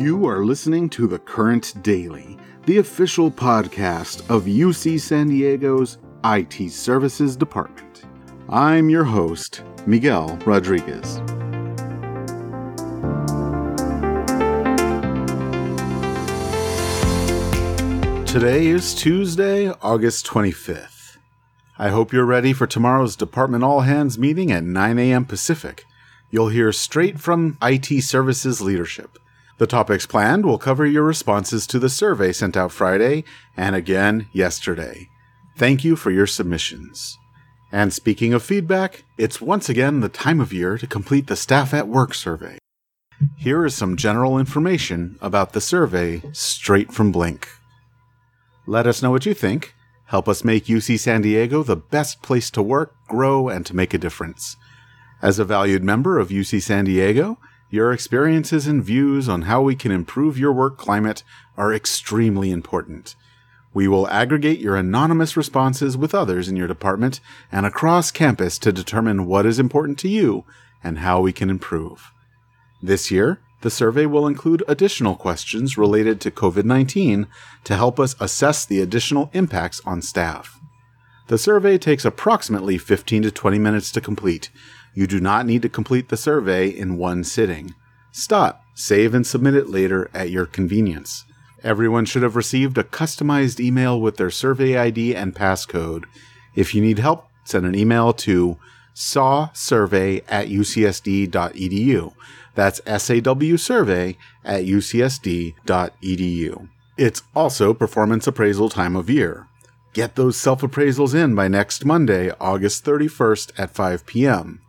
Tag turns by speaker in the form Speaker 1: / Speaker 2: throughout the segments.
Speaker 1: You are listening to The Current Daily, the official podcast of UC San Diego's IT Services Department. I'm your host, Miguel Rodriguez. Today is Tuesday, August 25th. I hope you're ready for tomorrow's Department All Hands meeting at 9 a.m. Pacific. You'll hear straight from IT Services leadership. The topics planned will cover your responses to the survey sent out Friday and again yesterday. Thank you for your submissions. And speaking of feedback, it's once again the time of year to complete the Staff at Work survey. Here is some general information about the survey straight from Blink. Let us know what you think. Help us make UC San Diego the best place to work, grow, and to make a difference. As a valued member of UC San Diego, your experiences and views on how we can improve your work climate are extremely important. We will aggregate your anonymous responses with others in your department and across campus to determine what is important to you and how we can improve. This year, the survey will include additional questions related to COVID 19 to help us assess the additional impacts on staff. The survey takes approximately 15 to 20 minutes to complete, you do not need to complete the survey in one sitting. Stop, save, and submit it later at your convenience. Everyone should have received a customized email with their survey ID and passcode. If you need help, send an email to sawsurvey at ucsd.edu. That's SAW survey at ucsd.edu. It's also performance appraisal time of year. Get those self appraisals in by next Monday, August 31st at 5 p.m.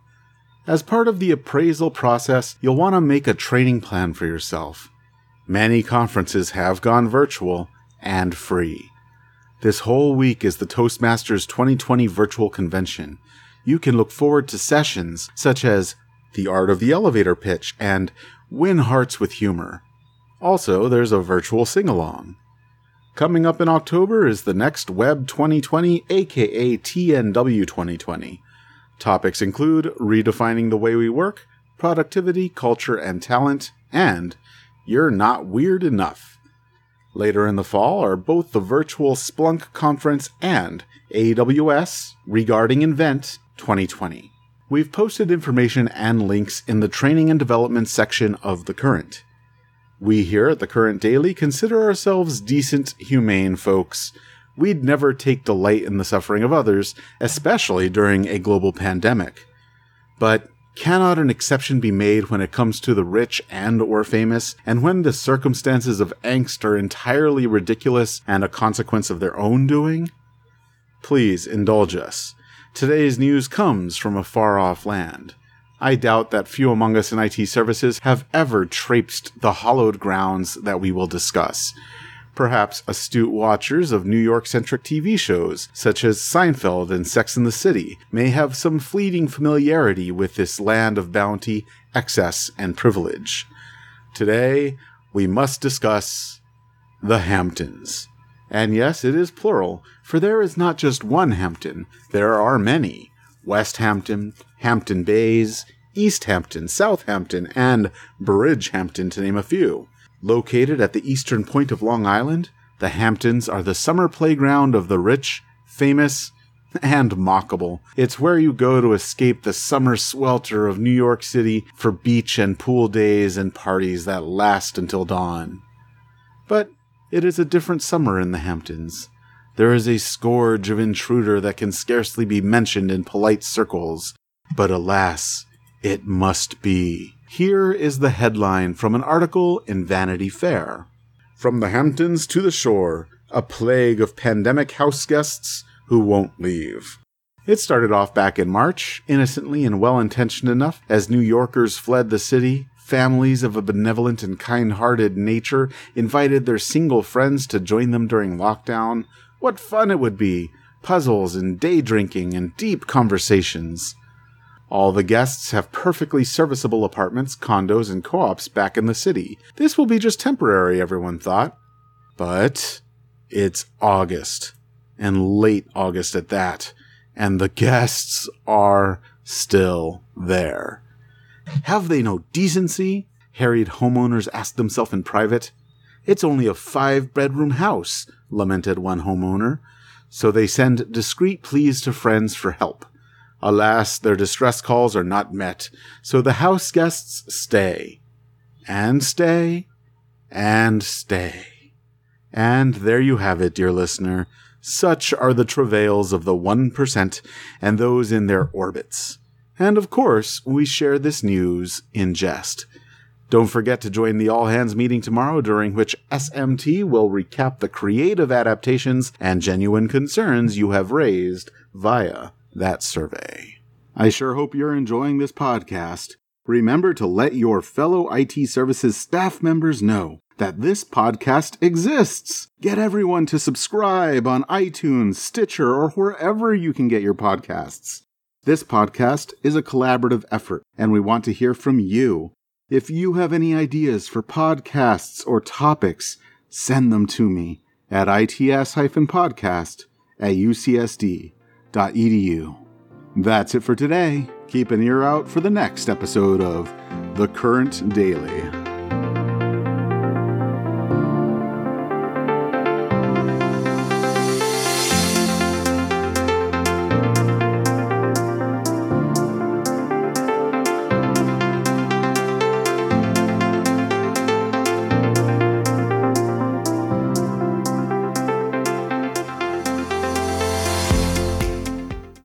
Speaker 1: As part of the appraisal process, you'll want to make a training plan for yourself. Many conferences have gone virtual and free. This whole week is the Toastmasters 2020 virtual convention. You can look forward to sessions such as The Art of the Elevator Pitch and Win Hearts with Humor. Also, there's a virtual sing along. Coming up in October is the next Web 2020, aka TNW 2020. Topics include redefining the way we work, productivity, culture, and talent, and you're not weird enough. Later in the fall are both the virtual Splunk conference and AWS re:Invent 2020. We've posted information and links in the training and development section of The Current. We here at The Current Daily consider ourselves decent, humane folks we'd never take delight in the suffering of others, especially during a global pandemic. But cannot an exception be made when it comes to the rich and or famous, and when the circumstances of angst are entirely ridiculous and a consequence of their own doing? Please indulge us. Today's news comes from a far off land. I doubt that few among us in IT services have ever traipsed the hallowed grounds that we will discuss. Perhaps astute watchers of New York centric TV shows, such as Seinfeld and Sex and the City, may have some fleeting familiarity with this land of bounty, excess, and privilege. Today, we must discuss the Hamptons. And yes, it is plural, for there is not just one Hampton, there are many. West Hampton, Hampton Bays, East Hampton, Southampton, and Bridgehampton, to name a few. Located at the eastern point of Long Island, the Hamptons are the summer playground of the rich, famous, and mockable. It's where you go to escape the summer swelter of New York City for beach and pool days and parties that last until dawn. But it is a different summer in the Hamptons. There is a scourge of intruder that can scarcely be mentioned in polite circles, but alas, it must be. Here is the headline from an article in Vanity Fair From the Hamptons to the shore, a plague of pandemic house guests who won't leave. It started off back in March, innocently and well intentioned enough, as New Yorkers fled the city. Families of a benevolent and kind hearted nature invited their single friends to join them during lockdown. What fun it would be! Puzzles and day drinking and deep conversations. All the guests have perfectly serviceable apartments, condos, and co ops back in the city. This will be just temporary, everyone thought. But it's August, and late August at that, and the guests are still there. Have they no decency? harried homeowners asked themselves in private. It's only a five bedroom house, lamented one homeowner. So they send discreet pleas to friends for help. Alas, their distress calls are not met, so the house guests stay. And stay. And stay. And there you have it, dear listener. Such are the travails of the 1% and those in their orbits. And of course, we share this news in jest. Don't forget to join the all hands meeting tomorrow, during which SMT will recap the creative adaptations and genuine concerns you have raised via that survey. I sure hope you're enjoying this podcast. Remember to let your fellow IT services staff members know that this podcast exists. Get everyone to subscribe on iTunes, Stitcher, or wherever you can get your podcasts. This podcast is a collaborative effort, and we want to hear from you. If you have any ideas for podcasts or topics, send them to me at its-podcast at That's it for today. Keep an ear out for the next episode of The Current Daily.